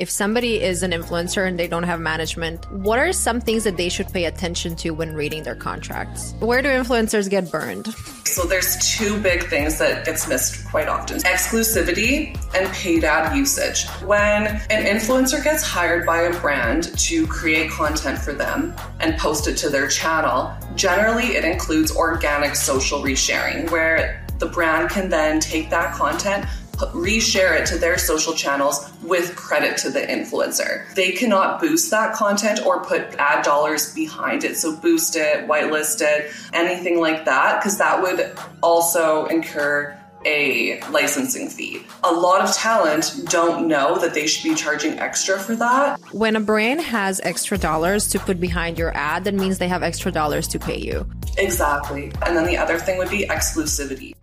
If somebody is an influencer and they don't have management, what are some things that they should pay attention to when reading their contracts? Where do influencers get burned? So there's two big things that gets missed quite often. Exclusivity and paid ad usage. When an influencer gets hired by a brand to create content for them and post it to their channel, generally it includes organic social resharing where the brand can then take that content reshare it to their social channels with credit to the influencer. They cannot boost that content or put ad dollars behind it. So boost it, whitelist it, anything like that, because that would also incur a licensing fee. A lot of talent don't know that they should be charging extra for that. When a brand has extra dollars to put behind your ad, that means they have extra dollars to pay you. Exactly. And then the other thing would be exclusivity.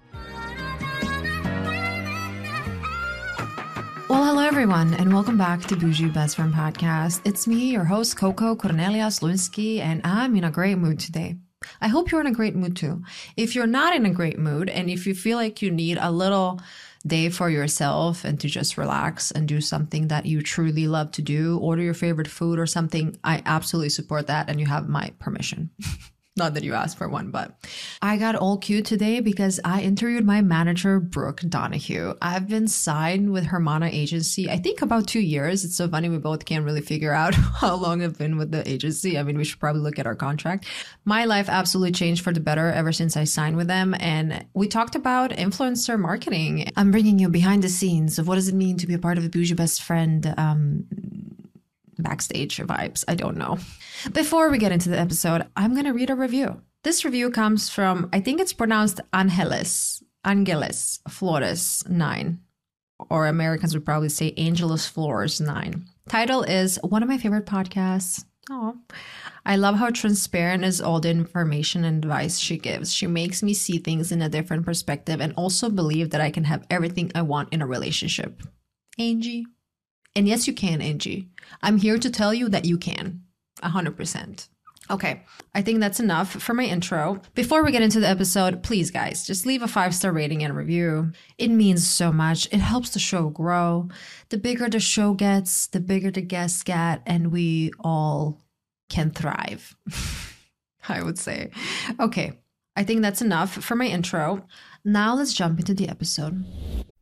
Well, hello everyone, and welcome back to Bougie Best Friend Podcast. It's me, your host Coco Cornelia Slunski, and I'm in a great mood today. I hope you're in a great mood too. If you're not in a great mood, and if you feel like you need a little day for yourself and to just relax and do something that you truly love to do, order your favorite food or something, I absolutely support that, and you have my permission. Not that you asked for one, but I got all cute today because I interviewed my manager, Brooke Donohue. I've been signed with Hermana Agency, I think about two years. It's so funny. We both can't really figure out how long I've been with the agency. I mean, we should probably look at our contract. My life absolutely changed for the better ever since I signed with them. And we talked about influencer marketing. I'm bringing you behind the scenes of what does it mean to be a part of a bougie best friend um, backstage vibes. I don't know. Before we get into the episode, I'm going to read a review. This review comes from, I think it's pronounced Angeles, Angeles Flores 9, or Americans would probably say Angelus Flores 9. Title is One of my favorite podcasts. Oh, I love how transparent is all the information and advice she gives. She makes me see things in a different perspective and also believe that I can have everything I want in a relationship. Angie. And yes, you can, Angie. I'm here to tell you that you can. 100%. Okay, I think that's enough for my intro. Before we get into the episode, please, guys, just leave a five star rating and review. It means so much. It helps the show grow. The bigger the show gets, the bigger the guests get, and we all can thrive. I would say. Okay, I think that's enough for my intro. Now let's jump into the episode.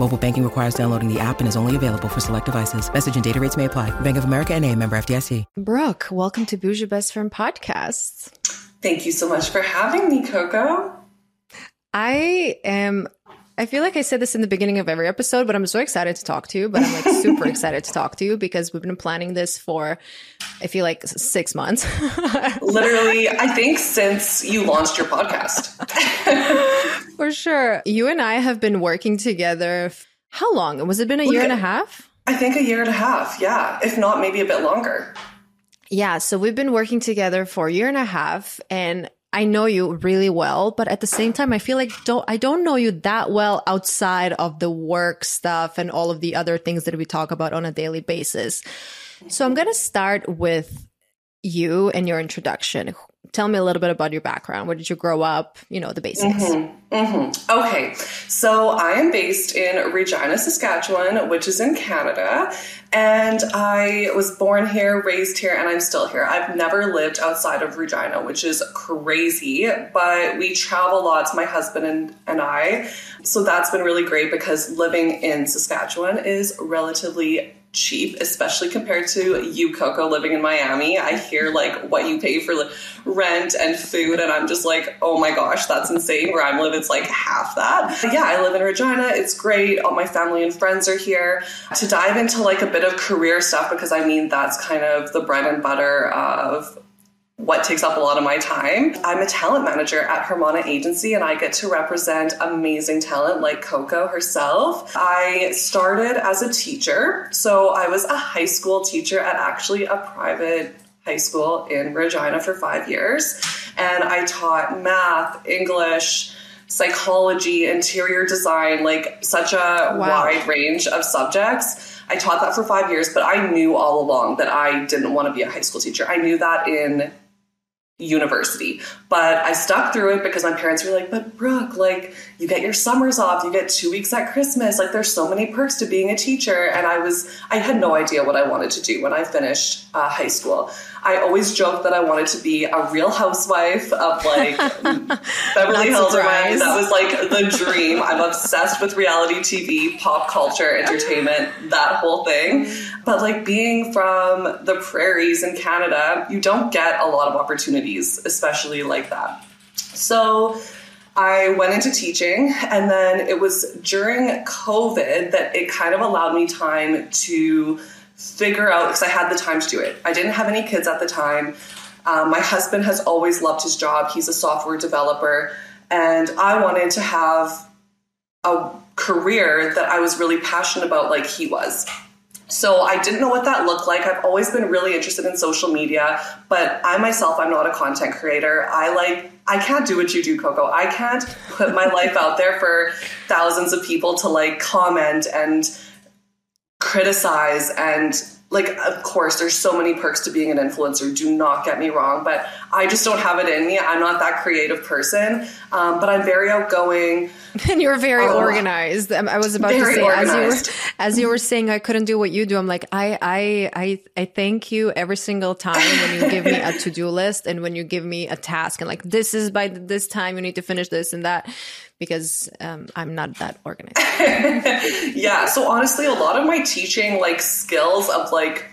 Mobile banking requires downloading the app and is only available for select devices. Message and data rates may apply. Bank of America and a member FDIC. Brooke, welcome to Bougie Best Friend Podcast. Thank you so much for having me, Coco. I am I feel like I said this in the beginning of every episode, but I'm so excited to talk to you. But I'm like super excited to talk to you because we've been planning this for, I feel like six months. Literally, I think since you launched your podcast. for sure. You and I have been working together. How long? Was it been a year and a half? I think a year and a half. Yeah. If not, maybe a bit longer. Yeah. So we've been working together for a year and a half. And I know you really well, but at the same time, I feel like don't, I don't know you that well outside of the work stuff and all of the other things that we talk about on a daily basis. So I'm going to start with you and your introduction tell me a little bit about your background. Where did you grow up? You know, the basics. Mm-hmm. Mm-hmm. Okay. So I am based in Regina, Saskatchewan, which is in Canada. And I was born here, raised here, and I'm still here. I've never lived outside of Regina, which is crazy, but we travel lots, my husband and, and I. So that's been really great because living in Saskatchewan is relatively cheap, especially compared to you, Coco, living in Miami. I hear like what you pay for rent and food, and I'm just like, oh my gosh, that's insane. Where I'm live, it's like half that. But yeah, I live in Regina. It's great. All my family and friends are here. To dive into like a bit of career stuff, because I mean, that's kind of the bread and butter of what takes up a lot of my time. I'm a talent manager at Hermana Agency and I get to represent amazing talent like Coco herself. I started as a teacher. So I was a high school teacher at actually a private high school in Regina for five years. And I taught math, English, psychology, interior design, like such a wow. wide range of subjects. I taught that for five years, but I knew all along that I didn't want to be a high school teacher. I knew that in university. But I stuck through it because my parents were like, but Brooke, like you get your summers off, you get two weeks at Christmas. Like there's so many perks to being a teacher. And I was, I had no idea what I wanted to do when I finished uh, high school. I always joked that I wanted to be a real housewife of like Beverly Hills or That was like the dream. I'm obsessed with reality TV, pop culture, entertainment, that whole thing. But like being from the prairies in Canada, you don't get a lot of opportunities, especially like that. So I went into teaching, and then it was during COVID that it kind of allowed me time to figure out because I had the time to do it. I didn't have any kids at the time. Um, my husband has always loved his job. He's a software developer, and I wanted to have a career that I was really passionate about, like he was. So I didn't know what that looked like. I've always been really interested in social media, but I myself, I'm not a content creator. I like, I can't do what you do, Coco. I can't put my life out there for thousands of people to like comment and criticize and like of course there's so many perks to being an influencer do not get me wrong but i just don't have it in me. I'm not that creative person um, but i'm very outgoing. And you're very oh, organized. I was about to say as you, were, as you were saying i couldn't do what you do. I'm like i i i, I thank you every single time when you give me a to-do list and when you give me a task. And like this is by this time you need to finish this and that because um, I'm not that organized. yeah. So honestly, a lot of my teaching like skills of like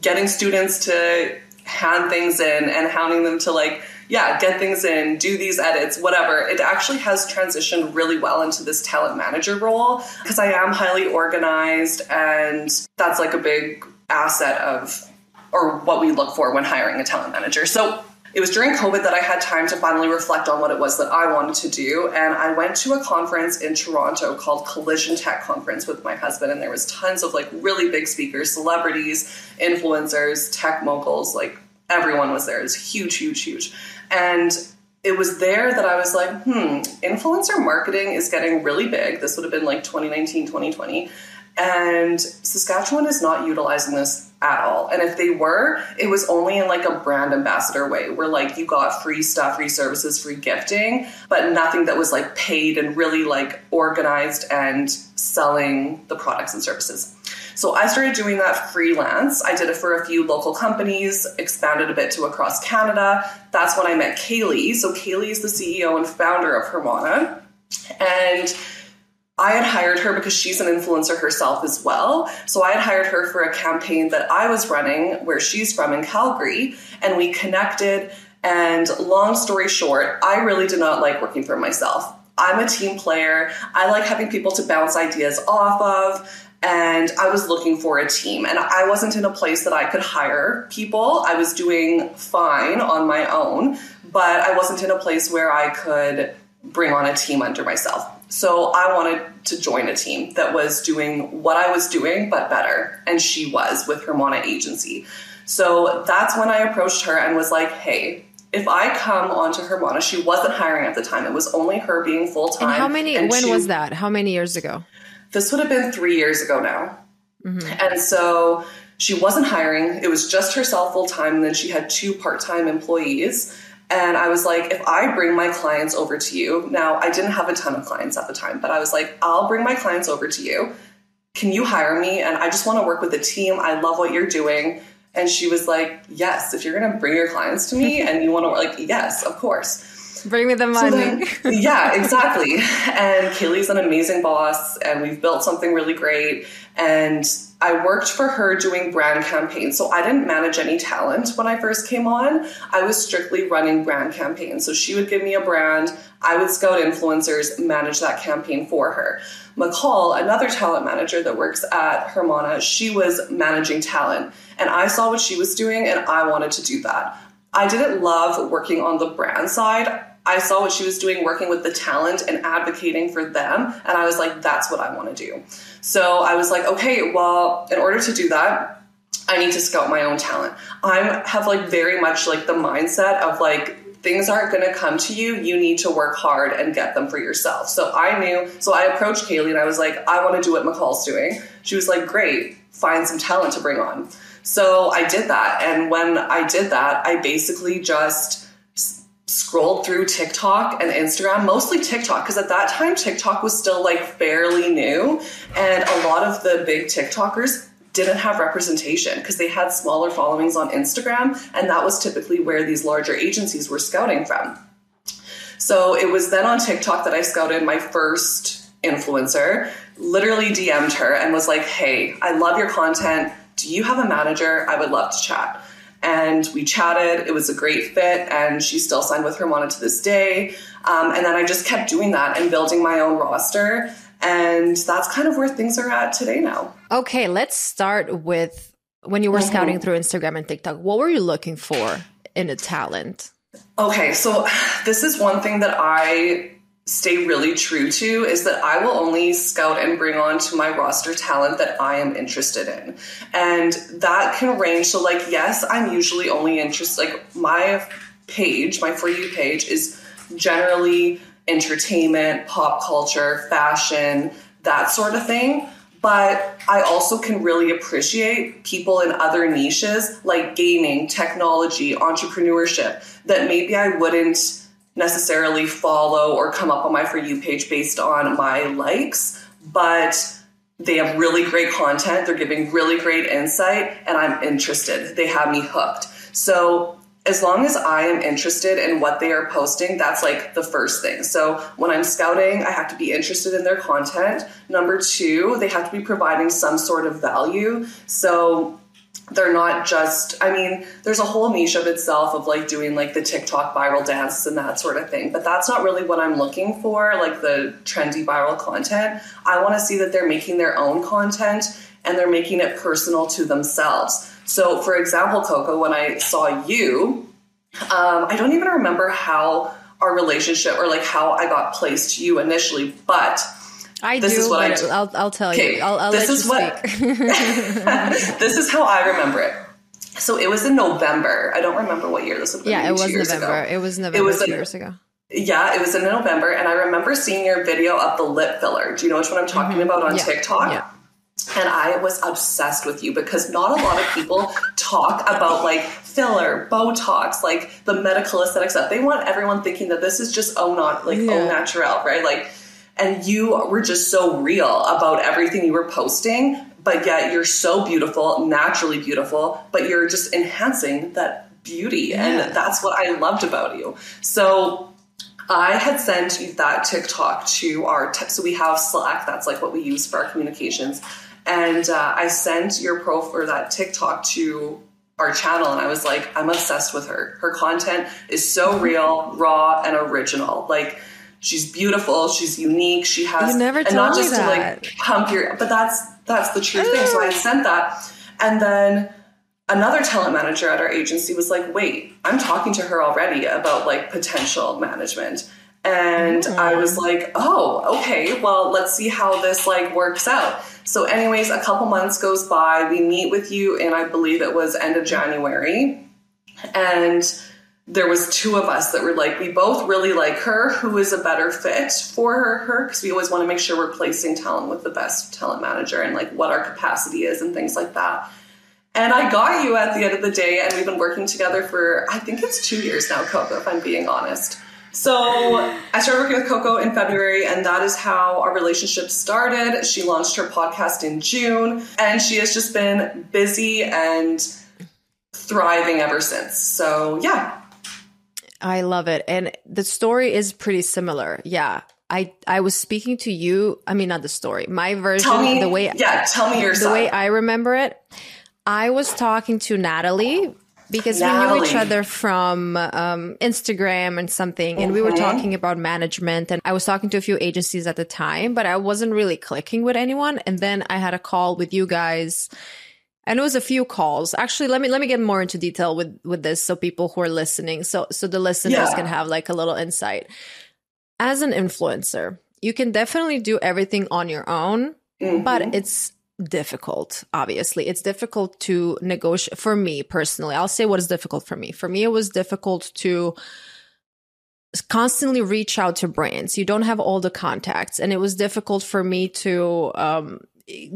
getting students to hand things in and hounding them to like yeah get things in do these edits whatever it actually has transitioned really well into this talent manager role because i am highly organized and that's like a big asset of or what we look for when hiring a talent manager so it was during COVID that I had time to finally reflect on what it was that I wanted to do. And I went to a conference in Toronto called Collision Tech Conference with my husband. And there was tons of like really big speakers, celebrities, influencers, tech moguls, like everyone was there. It was huge, huge, huge. And it was there that I was like, hmm, influencer marketing is getting really big. This would have been like 2019, 2020. And Saskatchewan is not utilizing this at all. And if they were, it was only in like a brand ambassador way where like you got free stuff, free services, free gifting, but nothing that was like paid and really like organized and selling the products and services. So I started doing that freelance. I did it for a few local companies, expanded a bit to across Canada. That's when I met Kaylee. So Kaylee is the CEO and founder of Hermana. And I had hired her because she's an influencer herself as well. So I had hired her for a campaign that I was running where she's from in Calgary, and we connected. And long story short, I really did not like working for myself. I'm a team player. I like having people to bounce ideas off of. And I was looking for a team. And I wasn't in a place that I could hire people. I was doing fine on my own, but I wasn't in a place where I could bring on a team under myself. So I wanted to join a team that was doing what I was doing, but better. And she was with Hermana Agency. So that's when I approached her and was like, hey, if I come onto Hermana, she wasn't hiring at the time. It was only her being full time. And how many, when she, was that? How many years ago? This would have been three years ago now. Mm-hmm. And so she wasn't hiring. It was just herself full time. And then she had two part time employees. And I was like, if I bring my clients over to you, now I didn't have a ton of clients at the time, but I was like, I'll bring my clients over to you. Can you hire me? And I just want to work with the team. I love what you're doing. And she was like, Yes, if you're going to bring your clients to me and you want to, like, yes, of course. Bring me the money. So then, yeah, exactly. And Kaylee's an amazing boss, and we've built something really great. And I worked for her doing brand campaigns. So I didn't manage any talent when I first came on. I was strictly running brand campaigns. So she would give me a brand, I would scout influencers, manage that campaign for her. McCall, another talent manager that works at Hermana, she was managing talent. And I saw what she was doing and I wanted to do that. I didn't love working on the brand side. I saw what she was doing working with the talent and advocating for them. And I was like, that's what I want to do. So I was like, okay, well, in order to do that, I need to scout my own talent. I have like very much like the mindset of like things aren't going to come to you. You need to work hard and get them for yourself. So I knew, so I approached Kaylee and I was like, I want to do what McCall's doing. She was like, great, find some talent to bring on. So I did that. And when I did that, I basically just scrolled through TikTok and Instagram, mostly TikTok, because at that time TikTok was still like fairly new. And a lot of the big TikTokers didn't have representation because they had smaller followings on Instagram, and that was typically where these larger agencies were scouting from. So it was then on TikTok that I scouted my first influencer, literally DM'd her and was like, Hey, I love your content. Do you have a manager? I would love to chat. And we chatted. It was a great fit, and she still signed with Hermana to this day. Um, and then I just kept doing that and building my own roster. And that's kind of where things are at today now. Okay, let's start with when you were mm-hmm. scouting through Instagram and TikTok. What were you looking for in a talent? Okay, so this is one thing that I stay really true to is that I will only scout and bring on to my roster talent that I am interested in. And that can range. So, like, yes, I'm usually only interested, like, my page, my For You page is generally entertainment, pop culture, fashion, that sort of thing. But I also can really appreciate people in other niches like gaming, technology, entrepreneurship that maybe I wouldn't necessarily follow or come up on my For You page based on my likes, but they have really great content. They're giving really great insight, and I'm interested. They have me hooked. So as long as I am interested in what they are posting, that's like the first thing. So when I'm scouting, I have to be interested in their content. Number two, they have to be providing some sort of value. So they're not just, I mean, there's a whole niche of itself of like doing like the TikTok viral dances and that sort of thing, but that's not really what I'm looking for, like the trendy viral content. I want to see that they're making their own content and they're making it personal to themselves. So, for example, Coco, when I saw you, um, I don't even remember how our relationship or like how I got placed to you initially, but I this do, is what I will I'll tell okay, you. I'll, I'll this is what, this is how I remember it. So it was in November. I don't remember what year this was. Yeah, it was November. Ago. It was November it was two years ago. Yeah, it was in November, and I remember seeing your video of the lip filler. Do you know which one I'm talking mm-hmm. about on yeah. TikTok? Yeah and I was obsessed with you because not a lot of people talk about like filler, Botox, like the medical aesthetic stuff. They want everyone thinking that this is just oh not like yeah. au naturel, right? Like, and you were just so real about everything you were posting, but yet you're so beautiful, naturally beautiful, but you're just enhancing that beauty, yeah. and that's what I loved about you. So. I had sent that TikTok to our, so we have Slack, that's like what we use for our communications and uh, I sent your profile or that TikTok to our channel, and I was like, I'm obsessed with her. Her content is so real, raw, and original. Like she's beautiful, she's unique. She has you never and not just to like pump your, but that's that's the true thing. So I sent that, and then another talent manager at our agency was like, wait, I'm talking to her already about like potential management. And mm. I was like, oh, okay, well, let's see how this like works out. So, anyways, a couple months goes by. We meet with you, and I believe it was end of January. And there was two of us that were like, we both really like her. Who is a better fit for her? Because we always want to make sure we're placing talent with the best talent manager and like what our capacity is and things like that. And I got you at the end of the day, and we've been working together for I think it's two years now, Coco. If I'm being honest. So I started working with Coco in February, and that is how our relationship started. She launched her podcast in June, and she has just been busy and thriving ever since. So, yeah. I love it. And the story is pretty similar. Yeah. I, I was speaking to you. I mean, not the story, my version, me, the way, yeah, tell me your the way I remember it. I was talking to Natalie because Natalie. we knew each other from um, Instagram and something, and we were talking about management. And I was talking to a few agencies at the time, but I wasn't really clicking with anyone. And then I had a call with you guys, and it was a few calls. Actually, let me let me get more into detail with with this, so people who are listening, so so the listeners yeah. can have like a little insight. As an influencer, you can definitely do everything on your own, mm-hmm. but it's difficult obviously it's difficult to negotiate for me personally i'll say what is difficult for me for me it was difficult to constantly reach out to brands you don't have all the contacts and it was difficult for me to um,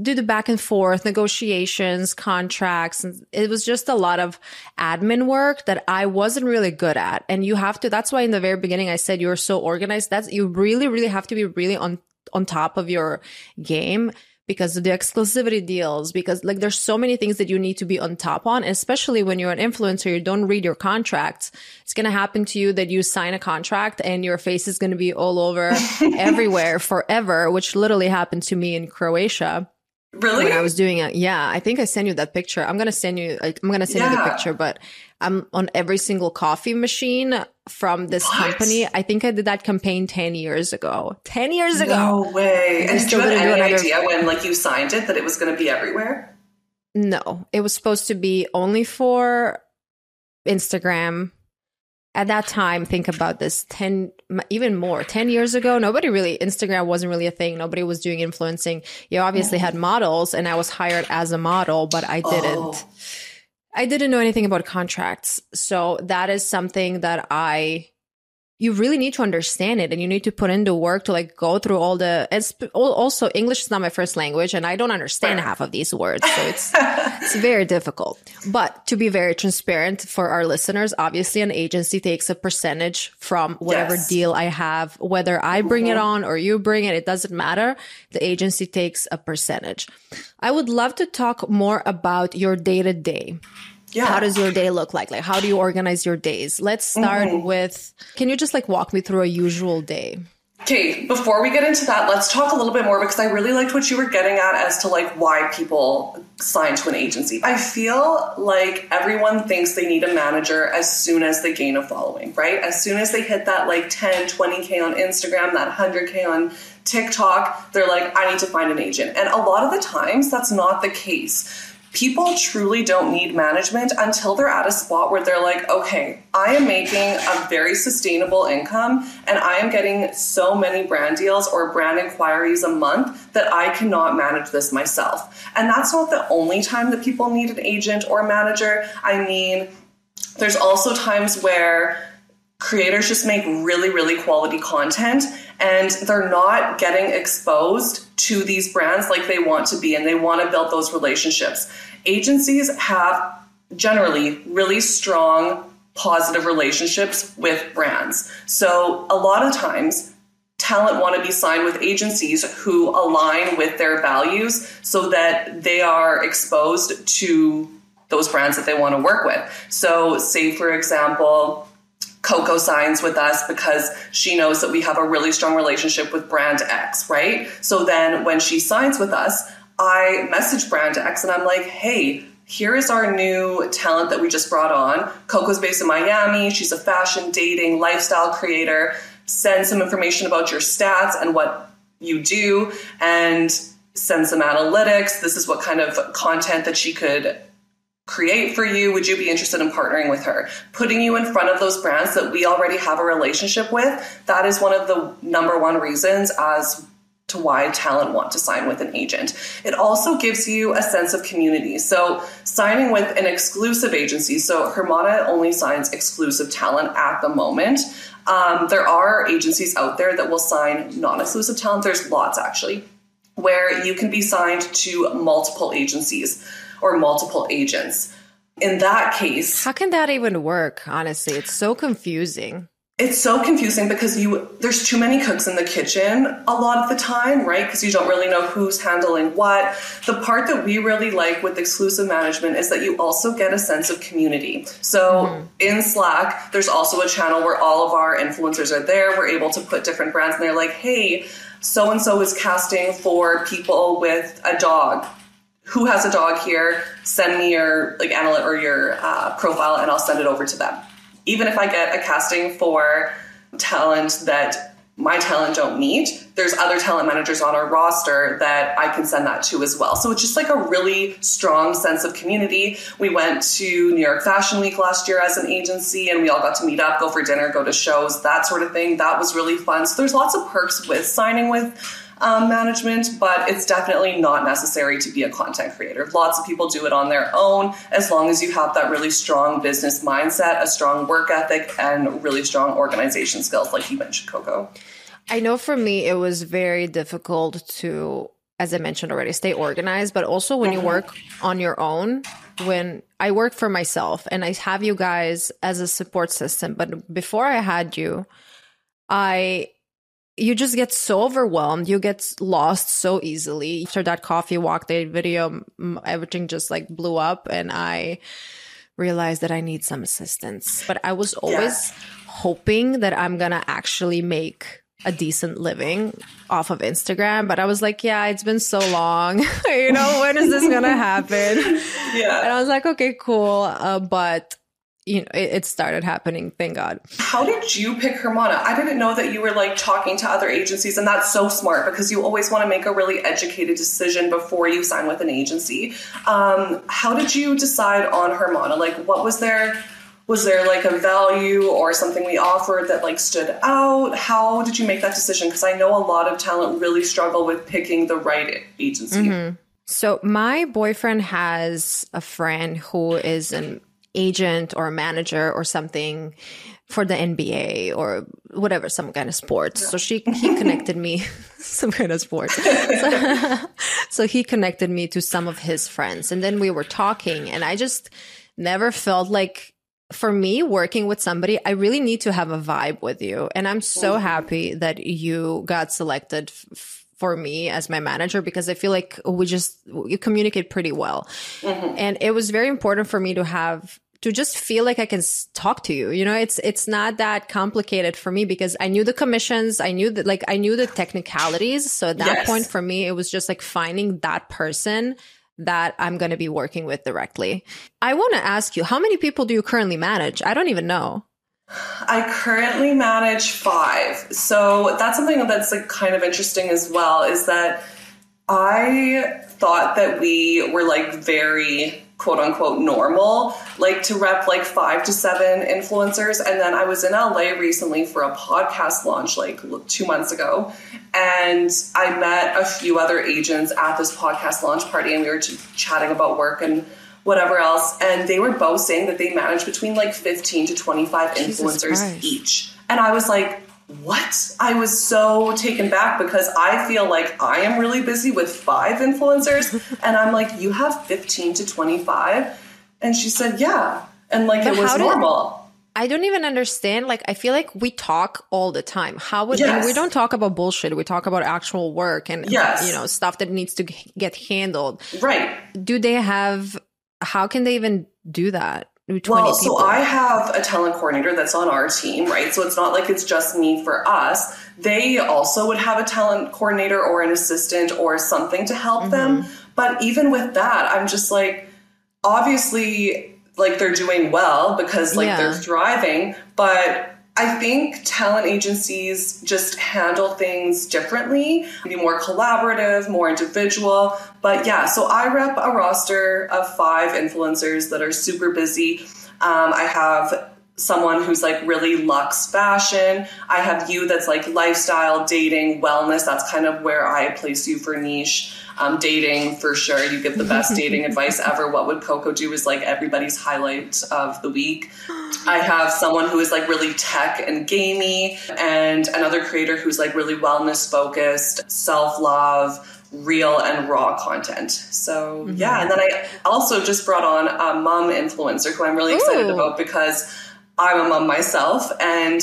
do the back and forth negotiations contracts and it was just a lot of admin work that i wasn't really good at. And you have to that's why in the very beginning i said you're so organized. That's you really really have to be really on on top of your game because of the exclusivity deals, because like there's so many things that you need to be on top on, especially when you're an influencer, you don't read your contracts. It's going to happen to you that you sign a contract and your face is going to be all over everywhere forever, which literally happened to me in Croatia. Really? When I was doing it. Yeah. I think I sent you that picture. I'm going to send you, like, I'm going to send yeah. you the picture, but I'm on every single coffee machine from this what? company. I think I did that campaign 10 years ago. 10 years ago. No way. And did you have any idea when like you signed it that it was going to be everywhere? No, it was supposed to be only for Instagram. At that time, think about this 10, even more, 10 years ago, nobody really, Instagram wasn't really a thing. Nobody was doing influencing. You obviously had models and I was hired as a model, but I didn't. Oh I didn't know anything about contracts. So that is something that I you really need to understand it and you need to put in the work to like go through all the it's also english is not my first language and i don't understand half of these words so it's it's very difficult. But to be very transparent for our listeners obviously an agency takes a percentage from whatever yes. deal i have whether i bring mm-hmm. it on or you bring it it doesn't matter. The agency takes a percentage. I would love to talk more about your day to day yeah. How does your day look like? Like, how do you organize your days? Let's start mm-hmm. with, can you just like walk me through a usual day? Okay, before we get into that, let's talk a little bit more because I really liked what you were getting at as to like why people sign to an agency. I feel like everyone thinks they need a manager as soon as they gain a following, right? As soon as they hit that like 10, 20K on Instagram, that 100K on TikTok, they're like, I need to find an agent. And a lot of the times that's not the case people truly don't need management until they're at a spot where they're like, okay, I am making a very sustainable income and I am getting so many brand deals or brand inquiries a month that I cannot manage this myself. And that's not the only time that people need an agent or manager. I mean, there's also times where creators just make really, really quality content and they're not getting exposed to these brands like they want to be and they want to build those relationships. Agencies have generally really strong positive relationships with brands. So a lot of times talent want to be signed with agencies who align with their values so that they are exposed to those brands that they want to work with. So say for example, Coco signs with us because she knows that we have a really strong relationship with brand X, right? So then when she signs with us, I message brand X and I'm like, hey, here is our new talent that we just brought on. Coco's based in Miami. She's a fashion, dating, lifestyle creator. Send some information about your stats and what you do and send some analytics. This is what kind of content that she could create for you? Would you be interested in partnering with her? Putting you in front of those brands that we already have a relationship with, that is one of the number one reasons as to why talent want to sign with an agent. It also gives you a sense of community. So, signing with an exclusive agency, so Hermana only signs exclusive talent at the moment. Um, there are agencies out there that will sign non exclusive talent. There's lots actually, where you can be signed to multiple agencies or multiple agents. In that case, how can that even work? Honestly, it's so confusing. It's so confusing because you there's too many cooks in the kitchen a lot of the time, right? Because you don't really know who's handling what. The part that we really like with exclusive management is that you also get a sense of community. So mm-hmm. in Slack, there's also a channel where all of our influencers are there. We're able to put different brands and they're like, "Hey, so and so is casting for people with a dog who has a dog here send me your like analyst or your uh, profile and i'll send it over to them. Even if i get a casting for talent that my talent don't meet there's other talent managers on our roster that i can send that to as well. So it's just like a really strong sense of community. We went to new york fashion week last year as an agency and we all got to meet up go for dinner go to shows that sort of thing. That was really fun. So there's lots of perks with signing with um, management, but it's definitely not necessary to be a content creator. Lots of people do it on their own as long as you have that really strong business mindset, a strong work ethic, and really strong organization skills, like you mentioned, Coco. I know for me, it was very difficult to, as I mentioned already, stay organized, but also when you Mm-hmm. work on your own, when I work for myself and I have you guys as a support system, but before I had you, I you just get so overwhelmed. You get lost so easily. After that coffee walk day video everything just like blew up and i realized that i need some assistance. But i was always hoping that i'm gonna actually make a decent living off of instagram but i was like yeah it's been so long. You know when is this gonna happen? Yeah. and i was like okay cool. Uh, but you know it, it started happening thank god How did you pick Hermana? I didn't know that you were like talking to other agencies, and that's so smart because you always want to make a really educated decision before you sign with an agency. Um, how did you decide on Hermana? Like, what was there? Was there like a value or something we offered that like stood out? How did you make that decision? Because I know a lot of talent really struggle with picking the right agency. So my boyfriend has a friend who is an agent or a manager or something for the NBA or whatever, some kind of sport. So she he connected me some kind of sport. So, so he connected me to some of his friends and then we were talking and I just never felt like for me working with somebody i really need to have a vibe with you and i'm so happy that you got selected f- for me as my manager because i feel like we just you communicate pretty well mm-hmm. and it was very important for me to have to just feel like i can talk to you you know it's it's not that complicated for me because i knew the commissions i knew that like i knew the technicalities so at that Yes. point for me it was just like finding that person that I'm going to be working with directly. I want to ask you, how many people do you currently manage? I don't even know. I currently manage five. So that's something that's like kind of interesting as well is that I thought that we were like very quote unquote normal, like to rep like five to seven influencers. And then I was in LA recently for a podcast launch like two months ago. And I met a few other agents at this podcast launch party and we were ch- chatting about work and whatever else. And they were both saying that they manage between like 15 to 25 Jesus influencers Christ. each. And I was like, what? I was so taken back because I feel like I am really busy with five influencers. and I'm like, you have 15 to 25? And she said, yeah. And like But it was normal. I don't even understand. Like, I feel like we talk all the time. How would Yes. we don't talk about bullshit? We talk about actual work and Yes. you know stuff that needs to get handled. right. Do they have? How can they even do that? With 20 Well, people? so I have a talent coordinator that's on our team, right? So it's not like it's just me for us. They also would have a talent coordinator or an assistant or something to help them. Mm-hmm. But even with that, I'm just like, obviously, like they're doing well because like Yeah. they're thriving. But I think talent agencies just handle things differently, be more collaborative, more individual. But yeah, so I rep a roster of five influencers that are super busy. Um, I have someone who's like really luxe fashion. I have you that's like lifestyle, dating, wellness. That's kind of where I place you for niche. Um, dating for sure. You give the best dating advice ever. What would Coco do is like everybody's highlight of the week. I have someone who is like really tech and gamey, and another creator who's like really wellness focused, self love, real and raw content. So yeah, and then I also just brought on a mom influencer who I'm really excited Ooh. about because I'm a mom myself and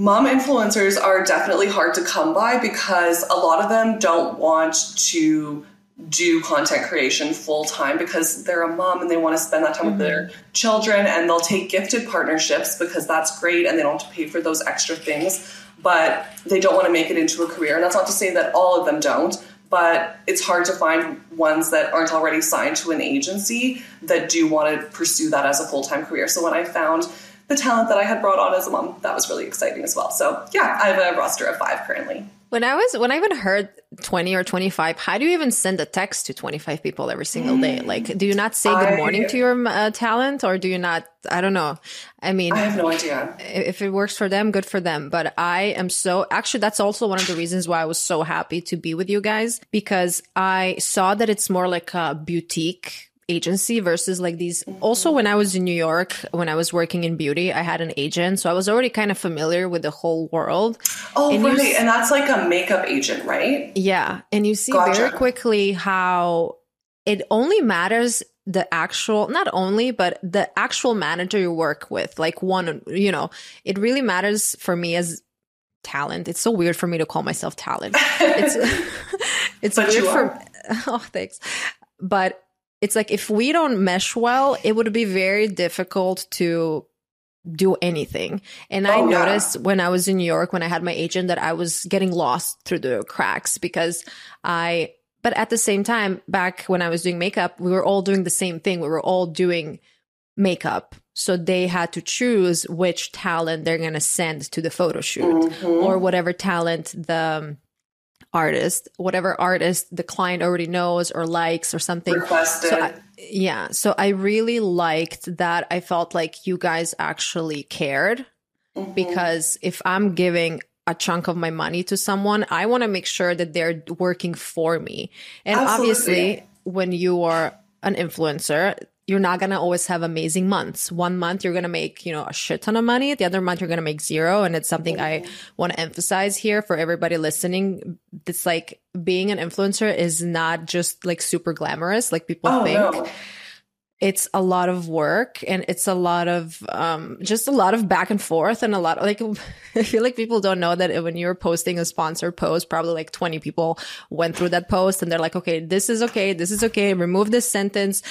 mom influencers are definitely hard to come by because a lot of them don't want to do content creation full time because they're a mom and they want to spend that time with their mm-hmm. children and they'll take gifted partnerships because that's great and they don't have to pay for those extra things but they don't want to make it into a career. And that's not to say that all of them don't but it's hard to find ones that aren't already signed to an agency that do want to pursue that as a full-time career. So when i found the talent that i had brought on as a mom that was really exciting as well so yeah i have a roster of five currently When I was when I even heard 20 or 25, how do you even send a text to 25 people every single day? Like do you not say good morning to your uh, talent or do you not I don't know. I mean, I have no idea. if it works for them, good for them. But I am so actually that's also one of the reasons why I was so happy to be with you guys because I saw that it's more like a boutique agency versus like these also when I was in New York when I was working in beauty I had an agent so I was already kind of familiar with the whole world Oh, And right. And that's like a makeup agent, right? yeah and you see Gotcha. very quickly how it only matters the actual not only but the actual manager you work with like one you know it really matters for me as talent it's so weird for me to call myself talent it's it's But weird you for oh thanks but it's like if we don't mesh well it would be very difficult to do anything and i Oh, yeah. noticed when i was in new york when i had my agent that i was getting lost through the cracks because i but at the same time back when i was doing makeup we were all doing the same thing we were all doing makeup so they had to choose which talent they're going to send to the photo shoot Mhm. or whatever talent the artist, whatever artist the client already knows or likes or something. Requested. So I, yeah, so I really liked that. I felt like you guys actually cared Mhm. because if I'm giving a chunk of my money to someone, I want to make sure that they're working for me. And Absolutely. obviously, when you are an influencer, you're not going to always have amazing months. One month you're going to make, you know, a shit ton of money. The other month you're going to make zero. And it's something I want to emphasize here for everybody listening. It's like being an influencer is not just like super glamorous like people oh, think no. it's a lot of work and it's a lot of um just a lot of back and forth and a lot of, like i feel like people don't know that when you're posting a sponsored post probably like 20 people went through that post and they're like okay this is okay this is okay remove this sentence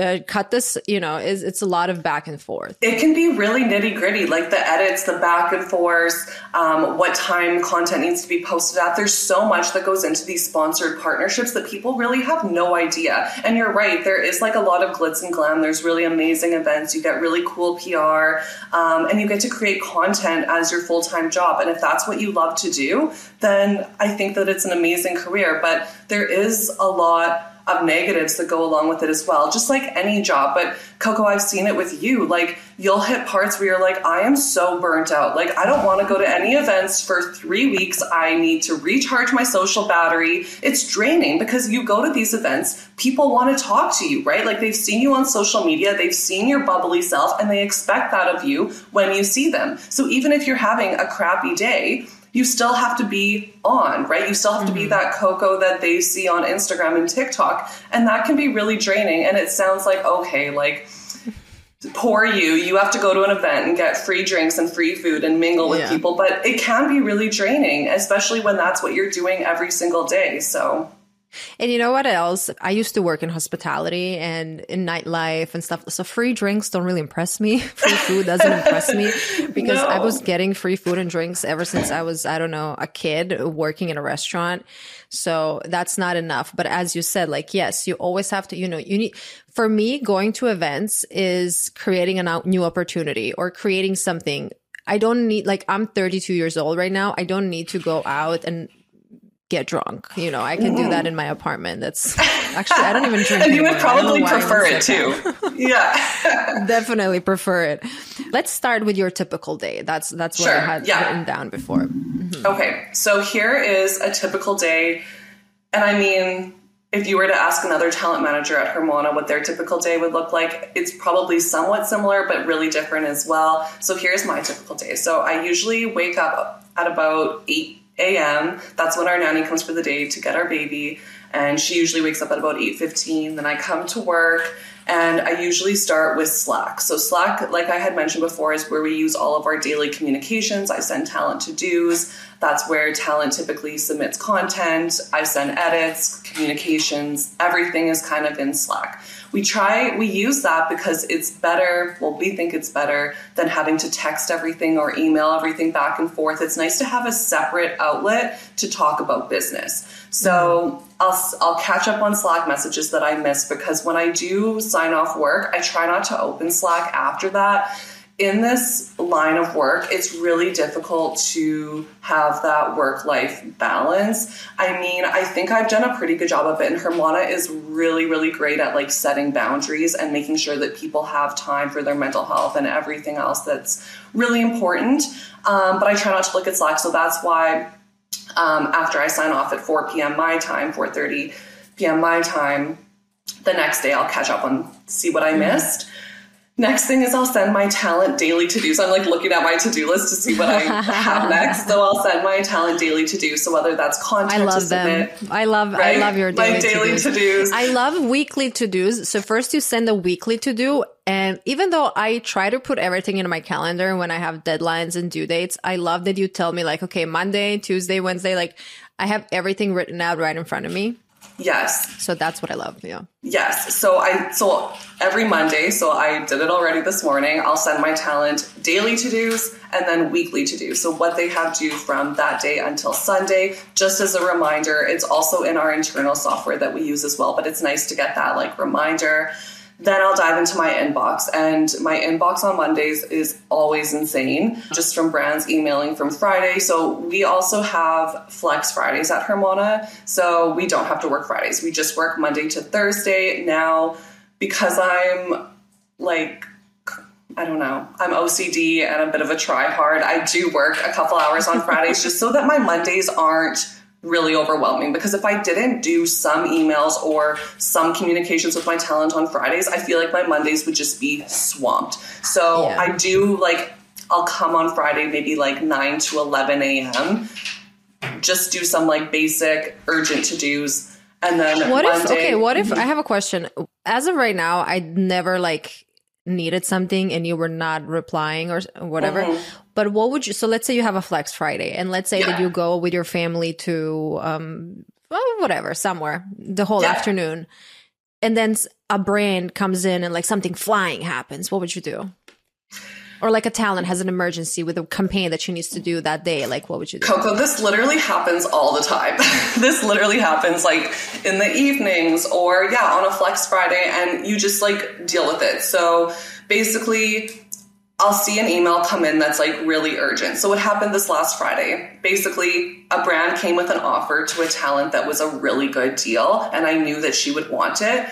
uh, cut this you know it's, it's a lot of back and forth It can be really nitty gritty, like the edits, the back and forth, um, what time content needs to be posted at. There's so much that goes into these sponsored partnerships that people really have no idea. And you're right, there is like a lot of glitz and glam. There's really amazing events. You get really cool PR, um, and you get to create content as your full time job. And if that's what you love to do, then I think that it's an amazing career. But there is a lot of negatives that go along with it as well, just like any job. But Coco, I've seen it with you. Like, you'll hit parts where you're like, I am so burnt out. Like, I don't want to go to any events for three weeks. I need to recharge my social battery. It's draining because you go to these events, people want to talk to you, right? Like, they've seen you on social media, they've seen your bubbly self, and they expect that of you when you see them. So, even if you're having a crappy day, you still have to be on, right? You still have to be mm-hmm. that Coco that they see on Instagram and TikTok. And that can be really draining. And it sounds like, okay, like, poor you, you have to go to an event and get free drinks and free food and mingle with Yeah. people. But it can be really draining, especially when that's what you're doing every single day. So, And you know what else? I used to work in hospitality and in nightlife and stuff. So free drinks don't really impress me. Free food doesn't impress me because I was getting free food and drinks ever since I was, I don't know, a kid working in a restaurant. So that's not enough. But as you said, like, yes, you always have to, you know, you need, for me, going to events is creating a new opportunity or creating something. I don't need, like, I'm 32 years old right now. I don't need to go out and get drunk. You know, I can do that in my apartment. That's actually I don't even drink. and you would anymore. Probably why I even prefer it too. yeah. Definitely prefer it. Let's start with your typical day. That's that's what I had yeah. written down before. Mm-hmm. Okay, so here is a typical day. And I mean, if you were to ask another talent manager at Hermana what their typical day would look like, it's probably somewhat similar, but really different as well. So here's my typical day. So I usually wake up at about 8 a.m. That's when our nanny comes for the day to get our baby. And she usually wakes up at about 8.15. Then I come to work and I usually start with Slack. So Slack, like I had mentioned before, is where we use all of our daily communications. I send talent to dos. That's where talent typically submits content. I send edits, communications, everything is kind of in Slack. We try, we use that because it's better, well, we think it's better than having to text everything or email everything back and forth. It's nice to have a separate outlet to talk about business. So mm-hmm. I'll, I'll catch up on Slack messages that I miss because when I do sign off work, I try not to open Slack after that in this line of work, it's really difficult to have that work life balance. I mean, I think I've done a pretty good job of it, and Hermana is really, really great at like setting boundaries and making sure that people have time for their mental health and everything else that's really important. Um, but I try not to look at Slack, so that's why um, after I sign off at 4 p.m. my time, 4:30 p.m. my time, the next day I'll catch up and see what I missed. Next thing is I'll send my talent daily to do. So I'm like looking at my to do list to see what I have next. So I'll send my talent daily to do. So whether that's content, I love them. I love right? I love your daily, daily to dos. I love weekly to dos. So first you send a weekly to do, and even though I try to put everything in my calendar when I have deadlines and due dates, I love that you tell me like, okay, Monday, Tuesday, Wednesday, like I have everything written out right in front of me. Yes. So that's what I love. Yeah. Yes. So I so every Monday, so I did it already this morning. I'll send my talent daily to dos and then weekly to do. So what they have due from that day until Sunday. Just as a reminder, it's also in our internal software that we use as well. But it's nice to get that like reminder. Then I'll dive into my inbox, and my inbox on Mondays is always insane, just from brands emailing from Friday. So we also have Flex Fridays at Hermana, so we don't have to work Fridays. We just work Monday to Thursday. Now, because I'm like, I don't know, I'm OCD and a bit of a try hard, I do work a couple hours on Fridays just so that my Mondays aren't really overwhelming because if I didn't do some emails or some communications with my talent on Fridays, I feel like my Mondays would just be swamped. So Yeah. I do like, I'll come on Friday maybe like 9 to 11 a.m., just do some like basic urgent to dos. And then What if okay, what if I have a question. As of right now, I never like needed something and you were not replying or whatever. But what would you so let's say you have a flex Friday and let's say that you go with your family to um well, whatever, somewhere the whole Yeah. afternoon. And then a brand comes in and like something flying happens. What would you do? Or like a talent has an emergency with a campaign that she needs to do that day. Like, what would you do? Coco, this literally happens all the time. this literally happens like in the evenings or yeah, on a flex Friday and you just like deal with it. So basically I'll see an email come in that's like really urgent. So what happened this last Friday? Basically, a brand came with an offer to a talent that was a really good deal and I knew that she would want it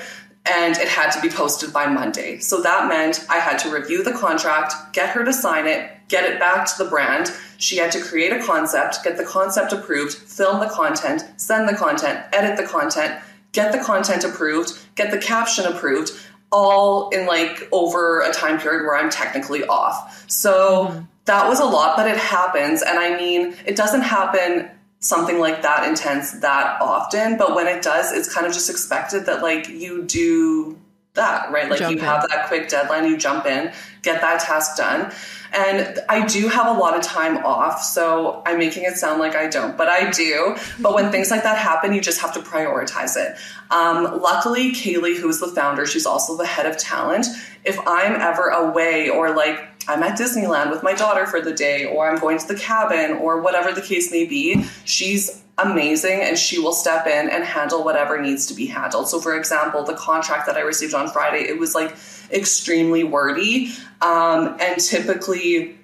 and it had to be posted by Monday. So that meant I had to review the contract, get her to sign it, get it back to the brand. She had to create a concept, get the concept approved, film the content, send the content, edit the content, get the content approved, get the caption approved, all in like over a time period where I'm technically off. So mm-hmm. that was a lot, but it happens. And I mean, it doesn't happen something like that intense that often, but when it does, it's kind of just expected that like you do that, right? Like Jump you in. have that quick deadline, you jump in, get that task done. And I do have a lot of time off, so I'm making it sound like I don't, but I do. But when things like that happen, you just have to prioritize it. Um, luckily, Kaylee, who's the founder, she's also the head of talent. If I'm ever away or like I'm at Disneyland with my daughter for the day, or I'm going to the cabin, or whatever the case may be, she's amazing and she will step in and handle whatever needs to be handled. So, for example, the contract that I received on Friday, it was like extremely wordy. Um, and typically,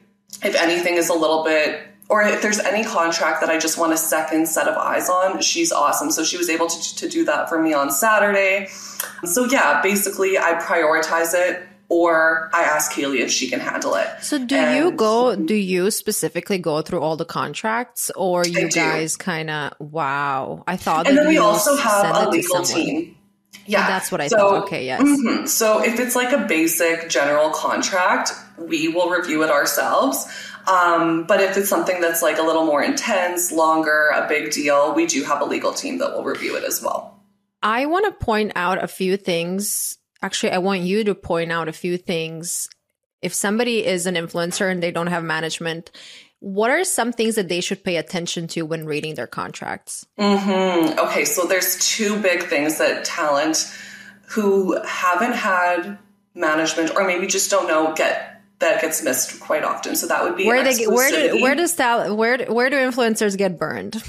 if anything is a little bit or if there's any contract that I just want a second set of eyes on, she's awesome. So she was able to, to do that for me on Saturday. So yeah, basically I prioritize it or I ask Kaylee if she can handle it. So do you go do you specifically go through all the contracts or you guys kind of wow. I thought And that then we also have a legal team. Yeah, That's what I So- thought. Okay, yes. Mhm. So if it's like a basic general contract, we will review it ourselves. Um, but if it's something that's like a little more intense, longer, a big deal, we do have a legal team that will review it as well. I want to point out a few things. Actually, I want you to point out a few things. If somebody is an influencer and they don't have management, what are some things that they should pay attention to when reading their contracts? Mm, okay, so there's two big things that talent who haven't had management or maybe just don't know get that gets missed quite often. So that would be Where they get, where do where does style where where do influencers get burned?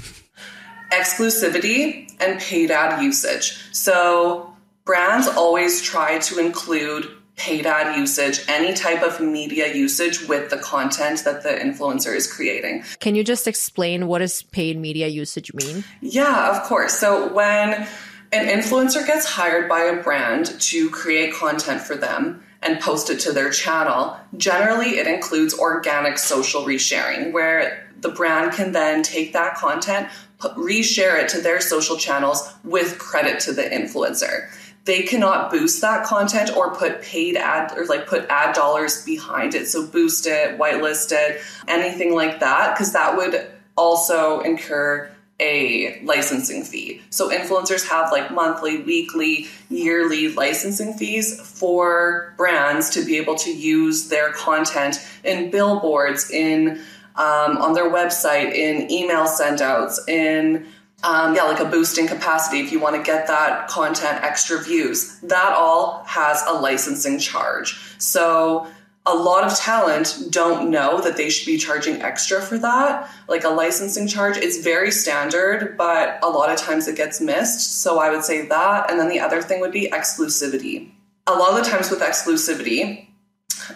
exclusivity and paid ad usage. So brands always try to include paid ad usage, any type of media usage with the content that the influencer is creating. Can you just explain what does paid media usage mean? Yeah, of course. So when an influencer gets hired by a brand to create content for them and post it to their channel, generally it includes organic social resharing where the brand can then take that content, reshare it to their social channels with credit to the influencer they cannot boost that content or put paid ad or like put ad dollars behind it. So boost it, whitelist it, anything like that, because that would also incur a licensing fee. So influencers have like monthly, weekly, yearly licensing fees for brands to be able to use their content in billboards, in um, on their website, in email sendouts, in um, yeah, like a boosting capacity if you want to get that content extra views. That all has a licensing charge. So a lot of talent don't know that they should be charging extra for that, like a licensing charge. It's very standard, but a lot of times it gets missed. So I would say that. And then the other thing would be exclusivity. A lot of the times with exclusivity,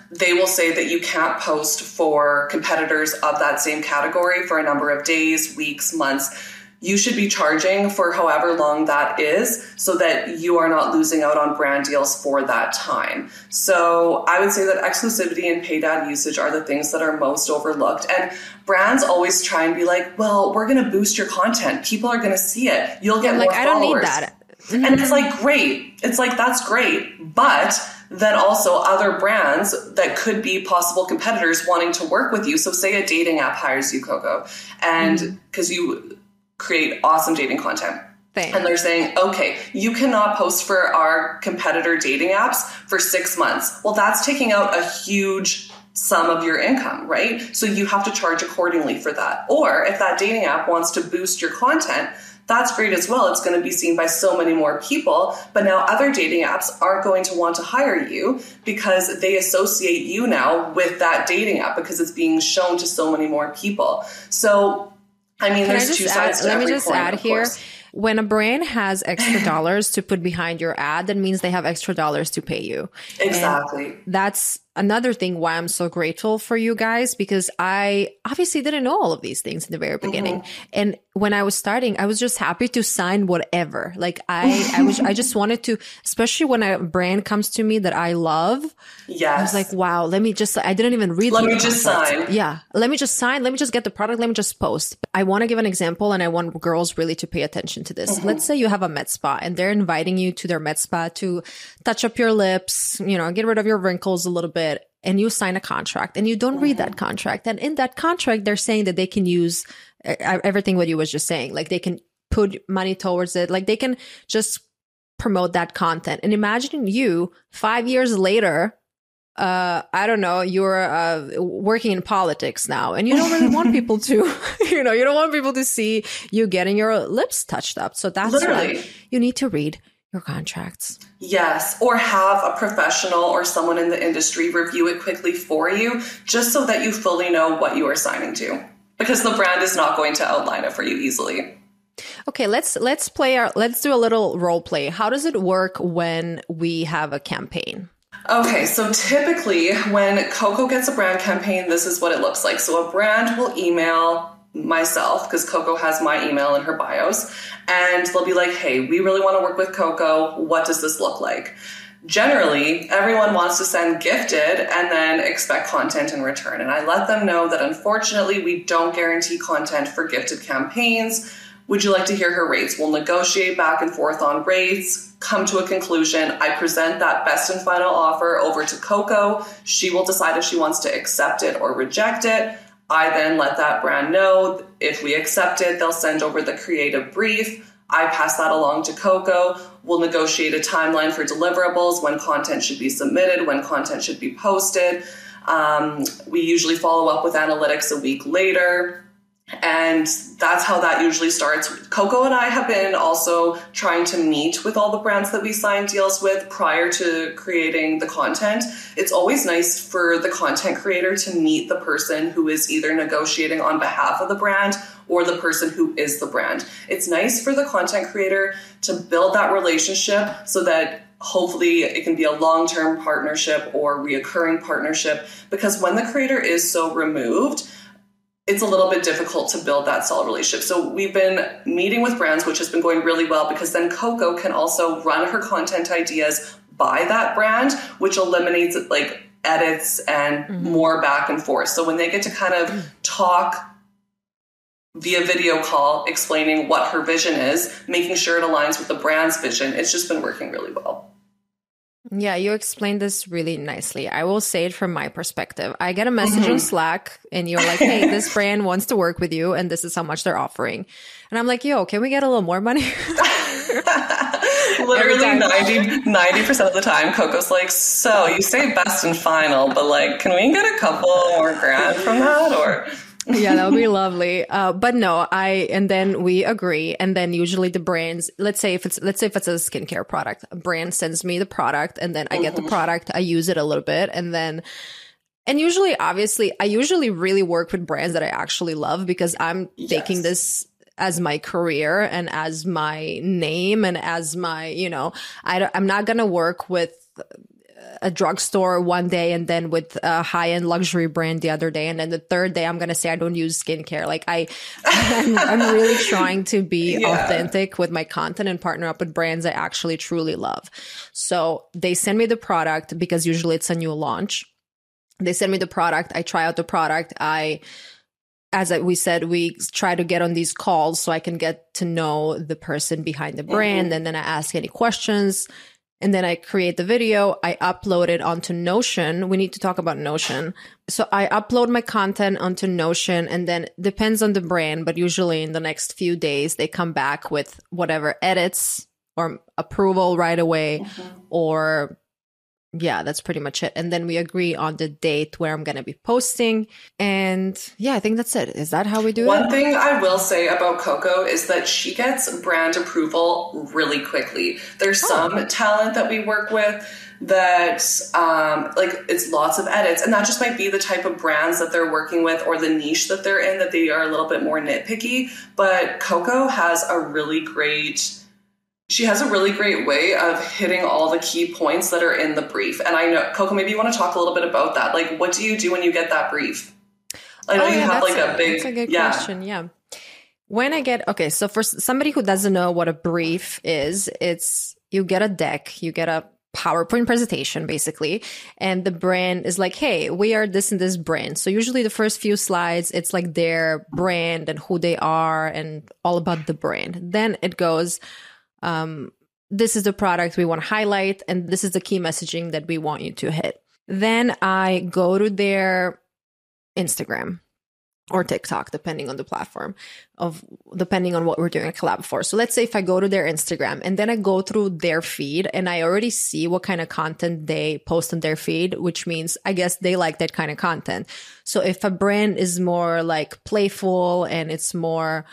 they will say that you can't post for competitors of that same category for a number of days, weeks, months you should be charging for however long that is so that you are not losing out on brand deals for that time. So I would say that exclusivity and paid ad usage are the things that are most overlooked. And brands always try and be like, well, we're going to boost your content. People are going to see it. You'll get yeah, like, I don't need that. Mm-hmm. And it's like, great. It's like, that's great. But then also other brands that could be possible competitors wanting to work with you. So say a dating app hires you, Coco, and because mm-hmm. you create awesome dating content. And they're saying, okay, you cannot post for our competitor dating apps for six months. Well, that's taking out a huge sum of your income, right? So you have to charge accordingly for that. Or if that dating app wants to boost your content, that's great as well. It's going to be seen by so many more people. But now other dating apps aren't going to want to hire you because they associate you now with that dating app because it's being shown to so many more people. So I mean, Can there's I two sides. Add, let me just coin, add here. Course. When a brand has extra dollars to put behind your ad, that means they have extra dollars to pay you. Exactly. And that's another thing why I'm so grateful for you guys because I obviously didn't know all of these things in the very beginning. Mm-hmm. And when I was starting, I was just happy to sign whatever. Like I, I was, I just wanted to, especially when a brand comes to me that I love. Yeah. I was like, wow, let me just, I didn't even read. Let me just sign. Yeah. Let me just sign. Let me just get the product. Let me just post. I want to give an example and I want girls really to pay attention to this. Mm-hmm. Let's say you have a med spa and they're inviting you to their med spa to touch up your lips, you know, get rid of your wrinkles a little bit and you sign a contract and you don't read that contract. And in that contract, they're saying that they can use everything what you was just saying. Like they can put money towards it. Like they can just promote that content. And imagine you five years later, uh, I don't know, you're uh, working in politics now and you don't really want people to, you know, you don't want people to see you getting your lips touched up. So that's Literally. why you need to read your contracts. Yes, or have a professional or someone in the industry review it quickly for you, just so that you fully know what you are signing to. Because the brand is not going to outline it for you easily. Okay, let's let's play our let's do a little role play. How does it work when we have a campaign? Okay, so typically when Coco gets a brand campaign, this is what it looks like. So a brand will email myself because Coco has my email in her bios and they'll be like, hey, we really want to work with Coco. What does this look like? Generally, everyone wants to send gifted and then expect content in return. And I let them know that unfortunately, we don't guarantee content for gifted campaigns. Would you like to hear her rates? We'll negotiate back and forth on rates, come to a conclusion. I present that best and final offer over to Coco. She will decide if she wants to accept it or reject it. I then let that brand know if we accept it, they'll send over the creative brief. I pass that along to Coco. We'll negotiate a timeline for deliverables, when content should be submitted, when content should be posted. Um, we usually follow up with analytics a week later. And that's how that usually starts. Coco and I have been also trying to meet with all the brands that we sign deals with prior to creating the content. It's always nice for the content creator to meet the person who is either negotiating on behalf of the brand or the person who is the brand. It's nice for the content creator to build that relationship so that hopefully it can be a long-term partnership or reoccurring partnership because when the creator is so removed it's a little bit difficult to build that solid relationship. So we've been meeting with brands, which has been going really well because then Coco can also run her content ideas by that brand, which eliminates like edits and mm-hmm. more back and forth. So when they get to kind of talk via video call, explaining what her vision is, making sure it aligns with the brand's vision, it's just been working really well. Yeah, you explained this really nicely. I will say it from my perspective. I get a message mm-hmm. on Slack and you're like, hey, this brand wants to work with you and this is how much they're offering. And I'm like, yo, can we get a little more money? Literally 90, percent of the time, Coco's like, so you say best and final, but like, can we get a couple more grand from that? Or yeah, that would be lovely. Uh, but no, I and then we agree, and then usually the brands. Let's say if it's let's say if it's a skincare product, a brand sends me the product, and then I get the mm-hmm. product, I use it a little bit, and then. And usually, obviously, I usually really work with brands that I actually love because I'm yes. taking this as my career and as my name and as my, you know, I, I'm not going to work with a drugstore one day and then with a high end luxury brand the other day. And then the third day, I'm going to say I don't use skincare. Like I, I'm, I'm really trying to be yeah. authentic with my content and partner up with brands I actually truly love. So they send me the product because usually it's a new launch. They send me the product. I try out the product. I, as we said, we try to get on these calls so I can get to know the person behind the brand. Mm-hmm. And then I ask any questions and then I create the video. I upload it onto Notion. We need to talk about Notion. So I upload my content onto Notion and then depends on the brand, but usually in the next few days, they come back with whatever edits or approval right away mm-hmm. or yeah, that's pretty much it. And then we agree on the date where I'm going to be posting. And yeah, I think that's it. Is that how we do One it? One thing I will say about Coco is that she gets brand approval really quickly. There's oh. some talent that we work with that um, like it's lots of edits and that just might be the type of brands that they're working with or the niche that they're in that they are a little bit more nitpicky but coco has a really great she has a really great way of hitting all the key points that are in the brief. And I know, Coco, maybe you want to talk a little bit about that. Like, what do you do when you get that brief? I know oh, you yeah, have like a, a, big. That's a good yeah. question. Yeah. When I get, okay, so for somebody who doesn't know what a brief is, it's you get a deck, you get a PowerPoint presentation basically. And the brand is like, hey, we are this and this brand. So usually the first few slides, it's like their brand and who they are and all about the brand. Then it goes, um, this is the product we want to highlight, and this is the key messaging that we want you to hit. Then I go to their Instagram or TikTok, depending on the platform of depending on what we're doing a collab for. So let's say if I go to their Instagram and then I go through their feed and I already see what kind of content they post on their feed, which means I guess they like that kind of content. So if a brand is more like playful and it's more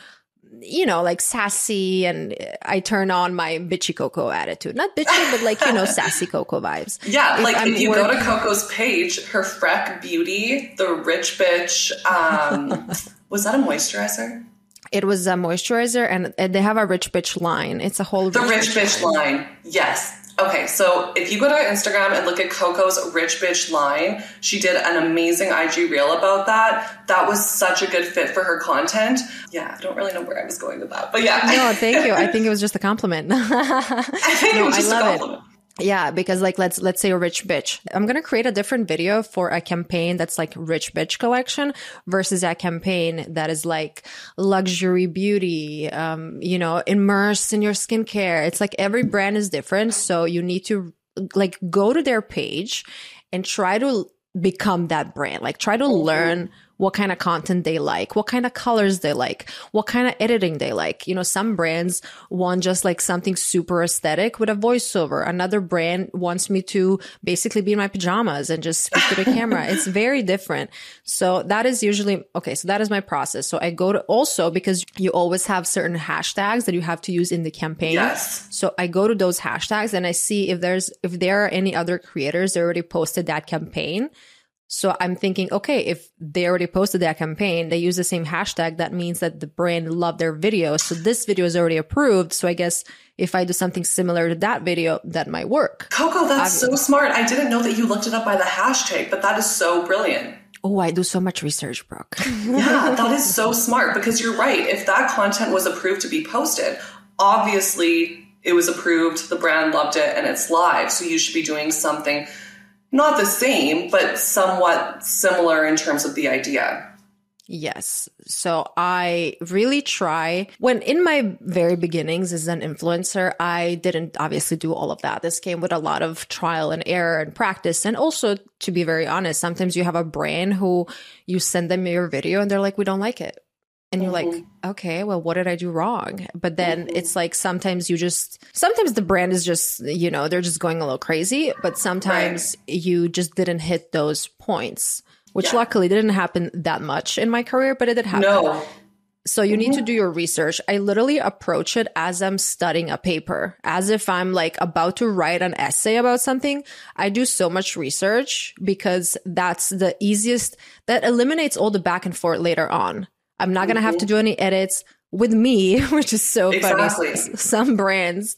you know, like sassy and I turn on my bitchy Coco attitude. Not bitchy, but like, you know, sassy Coco vibes. Yeah, if like I'm if you working- go to Coco's page, her Freck Beauty, the rich bitch, um, was that a moisturizer? It was a moisturizer and, they have a rich bitch line. It's a whole The rich, rich bitch, bitch line. line. Yes. Okay, so if you go to Instagram and look at Coco's Rich Bitch line, she did an amazing IG reel about that. That was such a good fit for her content. Yeah, I don't really know where I was going with that, but yeah. No, thank you. I think it was just a compliment. I think no, it was just I love a compliment. It. Yeah, because like let's let's say a rich bitch. I'm gonna create a different video for a campaign that's like rich bitch collection versus a campaign that is like luxury beauty, um, you know, immersed in your skincare. It's like every brand is different. So you need to like go to their page and try to become that brand. Like try to mm-hmm. learn what kind of content they like, what kind of colors they like, what kind of editing they like. You know, some brands want just like something super aesthetic with a voiceover. Another brand wants me to basically be in my pajamas and just speak to the camera. It's very different. So that is usually, okay. So that is my process. So I go to also because you always have certain hashtags that you have to use in the campaign. Yes. So I go to those hashtags and I see if there's, if there are any other creators that already posted that campaign So I'm thinking, okay, if they already posted that campaign, they use the same hashtag, that means that the brand loved their video. So this video is already approved. So I guess if I do something similar to that video, that might work. Coco, that's so smart. I didn't know that you looked it up by the hashtag, but that is so brilliant. Oh, I do so much research, Brooke. yeah, that is so smart because you're right. If that content was approved to be posted, obviously it was approved, the brand loved it, and it's live. So you should be doing something not the same, but somewhat similar in terms of the idea. Yes. So I really try when in my very beginnings as an influencer, I didn't obviously do all of that. This came with a lot of trial and error and practice. And also to be very honest, sometimes you have a brand who you send them your video and they're like, we don't like it. And you're mm-hmm. like, okay, well, what did I do wrong? But then mm-hmm. it's like sometimes you just, sometimes the brand is just, you know, they're just going a little crazy, but sometimes right. you just didn't hit those points, which yeah. luckily didn't happen that much in my career, but it did happen. No. So you mm-hmm. need to mm-hmm. do your research. I literally approach it as I'm studying a paper, as if I'm like about to write an essay about something. I do so much research because that's the easiest, that eliminates all the back and forth later on I'm not going to have to mm-hmm. do any edits with me, which is so exactly. funny. Some brands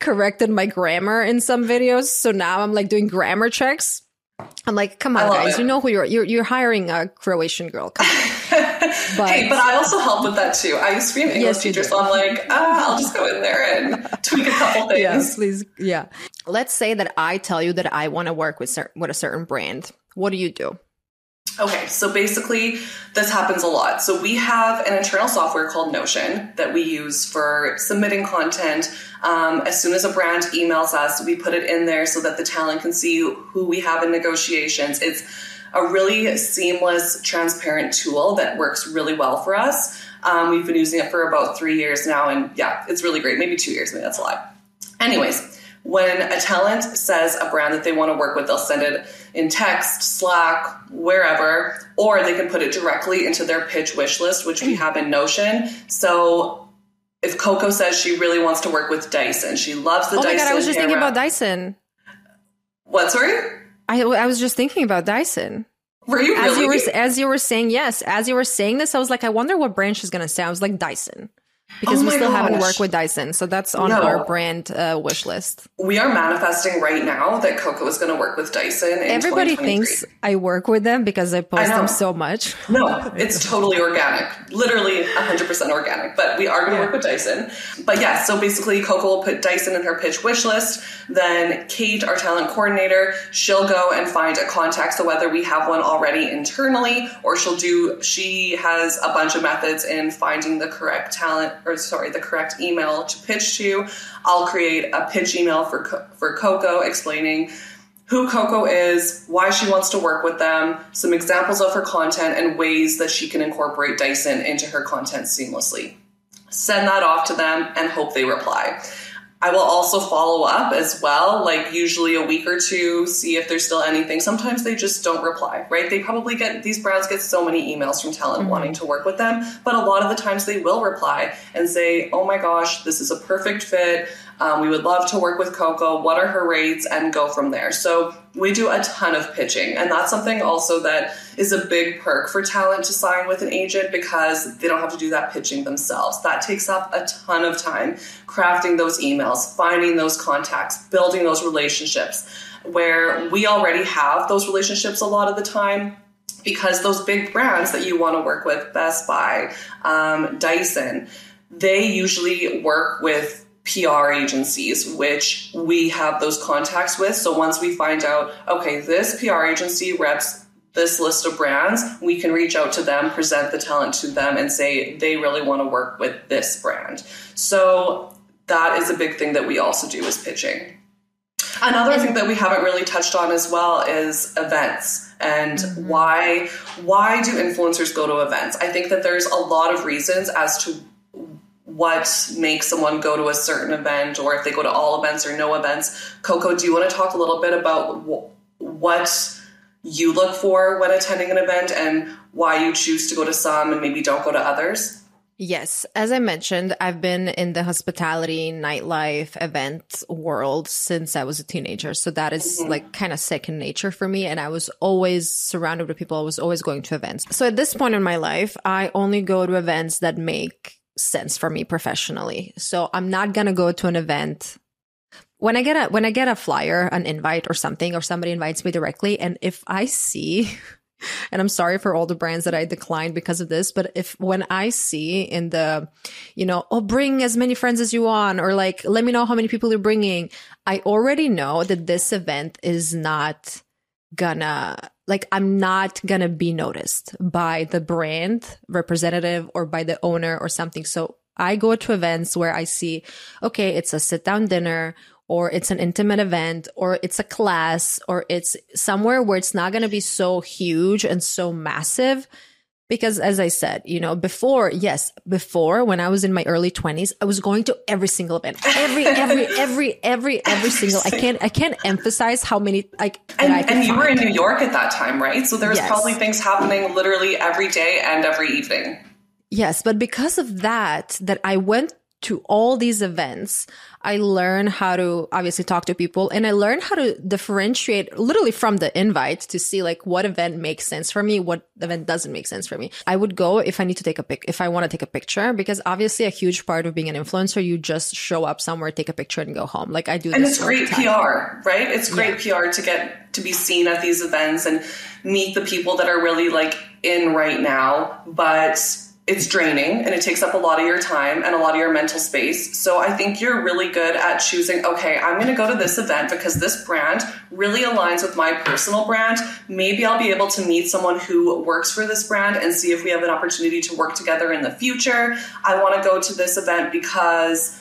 corrected my grammar in some videos. So now I'm like doing grammar checks. I'm like, come on, guys, it. you know who you're, you're, you're hiring a Croatian girl. Come on. but, hey, but I also help with that too. I used to be an English yes, teacher, so I'm like, ah, I'll just go in there and tweak a couple things. Yes, please. Yeah. Let's say that I tell you that I want to work with, cer- with a certain brand. What do you do? Okay, so basically, this happens a lot. So, we have an internal software called Notion that we use for submitting content. Um, as soon as a brand emails us, we put it in there so that the talent can see who we have in negotiations. It's a really seamless, transparent tool that works really well for us. Um, we've been using it for about three years now, and yeah, it's really great. Maybe two years, maybe that's a lot. Anyways, when a talent says a brand that they want to work with, they'll send it in text, Slack, wherever, or they can put it directly into their pitch wish list, which we have in Notion. So if Coco says she really wants to work with Dyson, she loves the oh Dyson. Oh my god, I was just thinking about Dyson. What? Sorry. I I was just thinking about Dyson. Were you really? As you were, as you were saying, yes. As you were saying this, I was like, I wonder what brand she's going to say. I was like, Dyson because oh we still gosh. haven't worked with Dyson. So that's on no. our brand uh, wish list. We are manifesting right now that Coco is going to work with Dyson. Everybody thinks I work with them because I post I them so much. No, it's totally organic, literally 100% organic. But we are going to yeah. work with Dyson. But yeah, so basically, Coco will put Dyson in her pitch wish list. Then Kate, our talent coordinator, she'll go and find a contact. So whether we have one already internally or she'll do, she has a bunch of methods in finding the correct talent or sorry, the correct email to pitch to. I'll create a pitch email for for Coco explaining who Coco is, why she wants to work with them, some examples of her content, and ways that she can incorporate Dyson into her content seamlessly. Send that off to them and hope they reply. I will also follow up as well, like usually a week or two, see if there's still anything. Sometimes they just don't reply, right? They probably get these brands get so many emails from talent mm-hmm. wanting to work with them, but a lot of the times they will reply and say, "Oh my gosh, this is a perfect fit. Um, we would love to work with Coco. What are her rates?" and go from there. So we do a ton of pitching, and that's something also that is a big perk for talent to sign with an agent because they don't have to do that pitching themselves. That takes up a ton of time crafting those emails, finding those contacts, building those relationships where we already have those relationships a lot of the time because those big brands that you want to work with, Best Buy, um, Dyson, they usually work with PR agencies, which we have those contacts with. So once we find out, okay, this PR agency reps this list of brands, we can reach out to them, present the talent to them, and say they really want to work with this brand. So that is a big thing that we also do is pitching. Another thing that we haven't really touched on as well is events and mm-hmm. why why do influencers go to events? I think that there's a lot of reasons as to what makes someone go to a certain event or if they go to all events or no events. Coco, do you want to talk a little bit about what you look for when attending an event and why you choose to go to some and maybe don't go to others? Yes, as I mentioned, I've been in the hospitality, nightlife, event world since I was a teenager. So that is mm-hmm. like kind of second nature for me. And I was always surrounded with people. I was always going to events. So at this point in my life, I only go to events that make sense for me professionally. So I'm not going to go to an event when I get a when I get a flyer, an invite or something, or somebody invites me directly, and if I see and I'm sorry for all the brands that I declined because of this, but if when I see in the, you know, oh, bring as many friends as you want, or like, let me know how many people you're bringing, I already know that this event is not gonna, like, I'm not gonna be noticed by the brand representative or by the owner or something. So I go to events where I see, okay, it's a sit down dinner or it's an intimate event or it's a class or it's somewhere where it's not going to be so huge and so massive because as i said you know before yes before when i was in my early 20s i was going to every single event every every every every every single i can't i can't emphasize how many like and, and you find. were in new york at that time right so there's yes. probably things happening literally every day and every evening yes but because of that that i went to all these events, I learn how to obviously talk to people and I learn how to differentiate literally from the invite to see like what event makes sense for me, what event doesn't make sense for me. I would go if I need to take a pic, if I want to take a picture, because obviously a huge part of being an influencer, you just show up somewhere, take a picture and go home. Like I do And it's great PR, right? It's great yeah. PR to get to be seen at these events and meet the people that are really like in right now. But it's draining and it takes up a lot of your time and a lot of your mental space. So I think you're really good at choosing, okay, I'm going to go to this event because this brand really aligns with my personal brand. Maybe I'll be able to meet someone who works for this brand and see if we have an opportunity to work together in the future. I want to go to this event because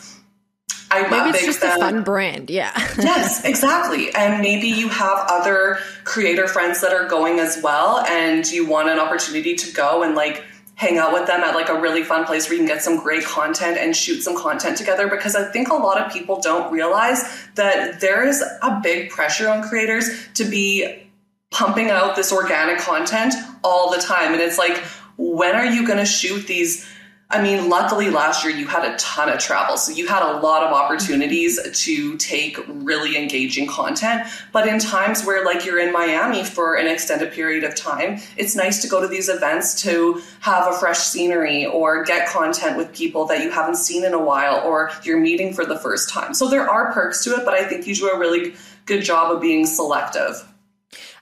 I maybe it's just them. a fun brand. Yeah. yes, exactly. And maybe you have other creator friends that are going as well, and you want an opportunity to go and like hang out with them at like a really fun place where you can get some great content and shoot some content together because I think a lot of people don't realize that there is a big pressure on creators to be pumping out this organic content all the time. And it's like, when are you going to shoot these I mean, luckily last year you had a ton of travel. So you had a lot of opportunities to take really engaging content. But in times where, like, you're in Miami for an extended period of time, it's nice to go to these events to have a fresh scenery or get content with people that you haven't seen in a while or you're meeting for the first time. So there are perks to it, but I think you do a really good job of being selective.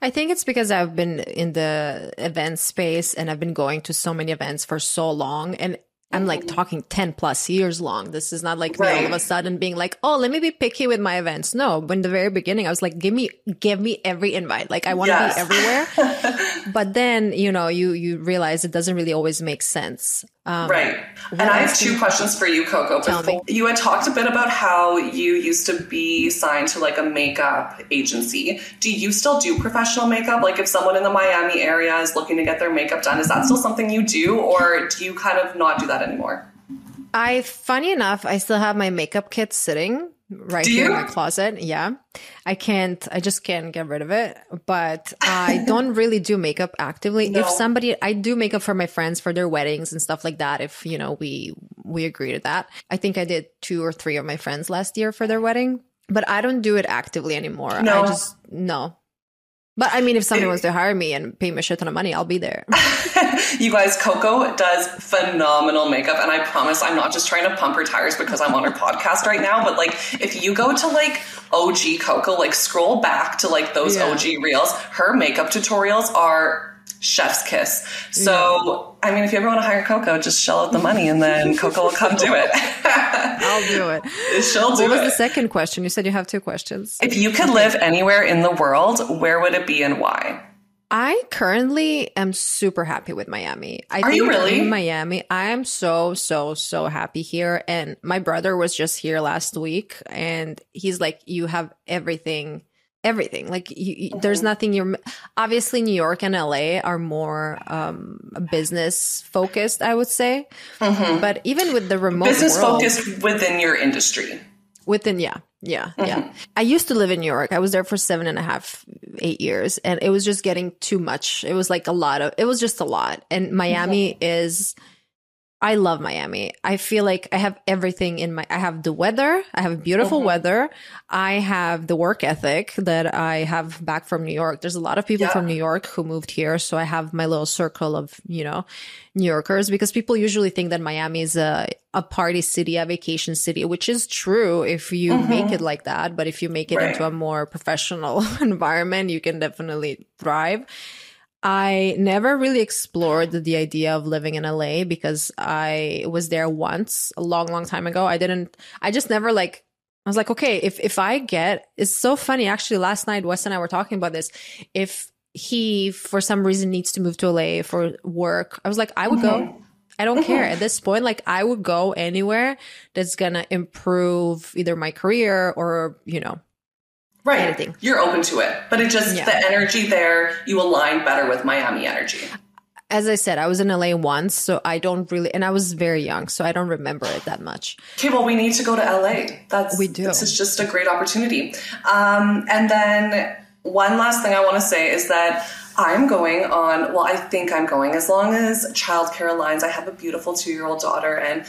I think it's because I've been in the event space and I've been going to so many events for so long. And I'm like mm-hmm. talking 10 plus years long. This is not like right. me all of a sudden being like, oh, let me be picky with my events. No, in the very beginning, I was like, give me, give me every invite. Like I want to yes. be everywhere. but then, you know, you, you realize it doesn't really always make sense. Um, right. And I have two questions for you, Coco. Tell me. You had talked a bit about how you used to be signed to like a makeup agency. Do you still do professional makeup? Like if someone in the Miami area is looking to get their makeup done, is that still something you do or do you kind of not do that anymore? I, funny enough, I still have my makeup kit sitting right Do here you? in my closet. Yeah. I can't, I just can't get rid of it. But I don't really do makeup actively. No. If somebody, I do makeup for my friends for their weddings and stuff like that. If, you know, we, we agree to that. I think I did two or three of my friends last year for their wedding, but I don't do it actively anymore. No. I just, no. But I mean, if somebody wants to hire me and pay me a shit ton of money, I'll be there. you guys, Coco does phenomenal makeup. And I promise I'm not just trying to pump her tires because I'm on her podcast right now. But like, if you go to like OG Coco, like scroll back to like those yeah. OG reels, her makeup tutorials are chef's kiss. So, yeah. I mean, if you ever want to hire Coco, just shell out the money and then Coco will come do it. I'll do it. She'll do what was it. the second question? You said you have two questions. If you could live anywhere in the world, where would it be and why? I currently am super happy with Miami. I Are you really? In Miami, I am so, so, so happy here. And my brother was just here last week and he's like, you have everything everything like you, you, there's nothing you're obviously new york and la are more um business focused i would say mm-hmm. but even with the remote business world, focused within your industry within yeah yeah mm-hmm. yeah i used to live in new york i was there for seven and a half eight years and it was just getting too much it was like a lot of it was just a lot and miami mm-hmm. is I love Miami. I feel like I have everything in my I have the weather, I have beautiful Mhm. weather, I have the work ethic that I have back from New York. There's a lot of people Yeah. from New York who moved here, so I have my little circle of, you know, New Yorkers because people usually think that Miami is a a party city, a vacation city, which is true if you make it like that, but if you make it Right. into a more professional environment, you can definitely thrive. I never really explored the idea of living in LA because I was there once a long, long time ago. I didn't, I just never like, I was like, okay, if, if I get, it's so funny. Actually, last night, Wes and I were talking about this. If he, for some reason, needs to move to LA for work, I was like, I would go. Mm-hmm. I don't care mm-hmm. at this point. Like, I would go anywhere that's gonna improve either my career or, you know, Right. Anything. You're open to it. But it just, Yeah. the energy there, you align better with Miami energy. as I said, I was in LA once, so I don't really, and I was very young, so I don't remember it that much. Okay, well, we need to go to LA. That's We do. This is just a great opportunity. Um, and then one last thing I want to say is that I'm going on. Well, I think I'm going as long as childcare aligns. I have a beautiful two year old daughter, and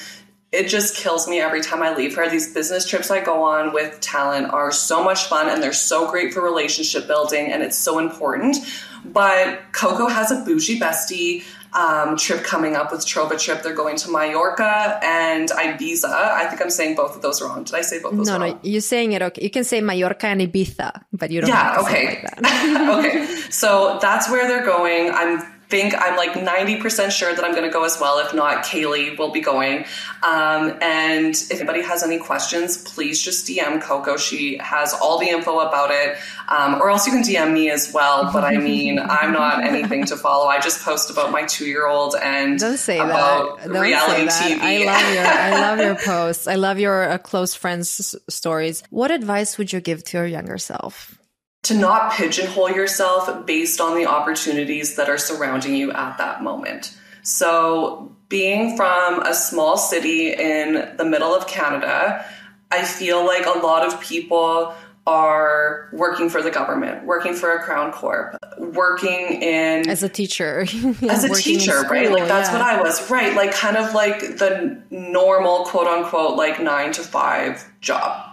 it just kills me every time I leave her. These business trips I go on with talent are so much fun, and they're so great for relationship building, and it's so important. But Coco has a bougie bestie um, trip coming up with TrovaTrip. They're going to Mallorca and Ibiza. I think I'm saying both of those wrong. Did I say both of those No, wrong? no, you're saying it okay. You can say Mallorca and Ibiza, but you don't Yeah, have to say okay. it like that. okay. So that's where they're going. I'm think I'm like 90% sure that I'm going to go as well. If not, Kaylee will be going. Um, and if anybody has any questions, please just DM Coco. She has all the info about it. Um, or else you can DM me as well. But I mean, I'm not anything to follow. I just post about my two year old and Don't say about that. Don't reality say that. TV. I love your I love your posts. I love your uh, close friends stories. What advice would you give to your younger self? To not pigeonhole yourself based on the opportunities that are surrounding you at that moment. So, being from a small city in the middle of Canada, I feel like a lot of people are working for the government, working for a crown corp, working in As a teacher, as a teacher, right? Like that's what I was, right? Like kind of like the normal quote unquote like 9 to 5 job.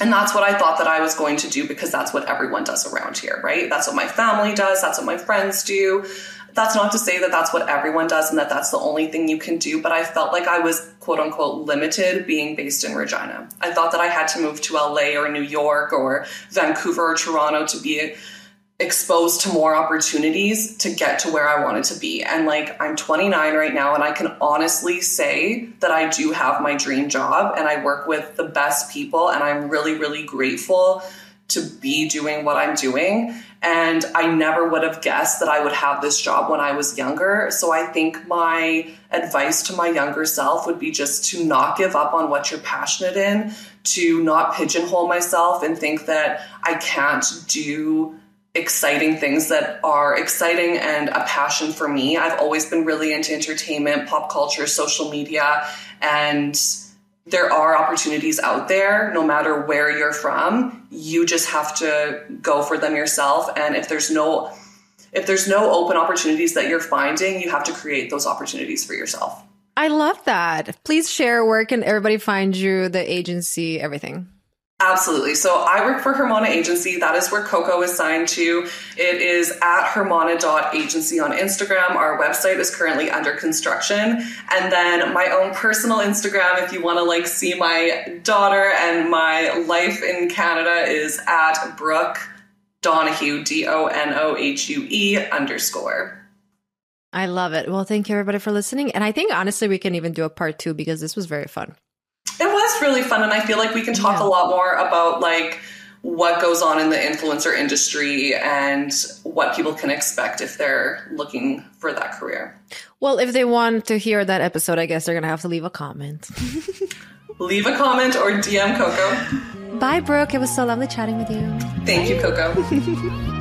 And that's what I thought that I was going to do because that's what everyone does around here, right? That's what my family does, that's what my friends do. That's not to say that that's what everyone does and that that's the only thing you can do, but I felt like I was quote unquote limited being based in Regina. I thought that I had to move to LA or New York or Vancouver or Toronto to be exposed to more opportunities to get to where I wanted to be. And like I'm 29 right now and I can honestly say that I do have my dream job and I work with the best people and I'm really really grateful to be doing what I'm doing. And I never would have guessed that I would have this job when I was younger. So I think my advice to my younger self would be just to not give up on what you're passionate in, to not pigeonhole myself and think that I can't do exciting things that are exciting and a passion for me. I've always been really into entertainment, pop culture, social media, and there are opportunities out there no matter where you're from. You just have to go for them yourself and if there's no if there's no open opportunities that you're finding, you have to create those opportunities for yourself. I love that. Please share where can everybody find you, the agency, everything. Absolutely. So I work for Hermana Agency. That is where Coco is signed to. It is at hermana.agency on Instagram. Our website is currently under construction. And then my own personal Instagram, if you want to like see my daughter and my life in Canada, is at Brooke Donohue, D O N O H U E underscore. I love it. Well, thank you everybody for listening. And I think honestly, we can even do a part two because this was very fun. It was really fun, and I feel like we can talk Yeah. a lot more about like what goes on in the influencer industry and what people can expect if they're looking for that career. Well, if they want to hear that episode, I guess they're going to have to leave a comment. Leave a comment or DM Coco. Bye, Brooke. It was so lovely chatting with you. Thank you, Coco.